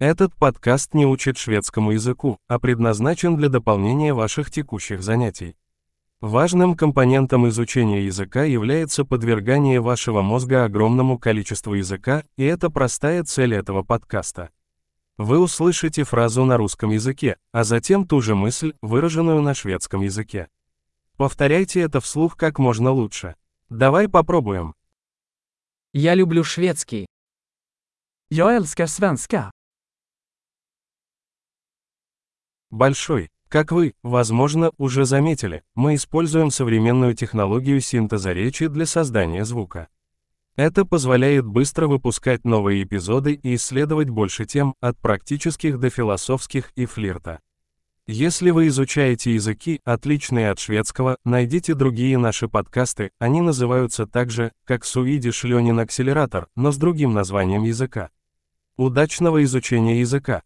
Этот подкаст не учит шведскому языку, а предназначен для дополнения ваших текущих занятий. Важным компонентом изучения языка является подвергание вашего мозга огромному количеству языка, и это простая цель этого подкаста. Вы услышите фразу на русском языке, а затем ту же мысль, выраженную на шведском языке. Повторяйте это вслух как можно лучше. Давай попробуем. Я люблю шведский. Jag älskar svenska. Большой. Как вы, возможно, уже заметили, мы используем современную технологию синтеза речи для создания звука. Это позволяет быстро выпускать новые эпизоды и исследовать больше тем, от практических до философских и флирта. Если вы изучаете языки, отличные от шведского, найдите другие наши подкасты, они называются так же, как Суидиш Ленин Акселератор, но с другим названием языка. Удачного изучения языка!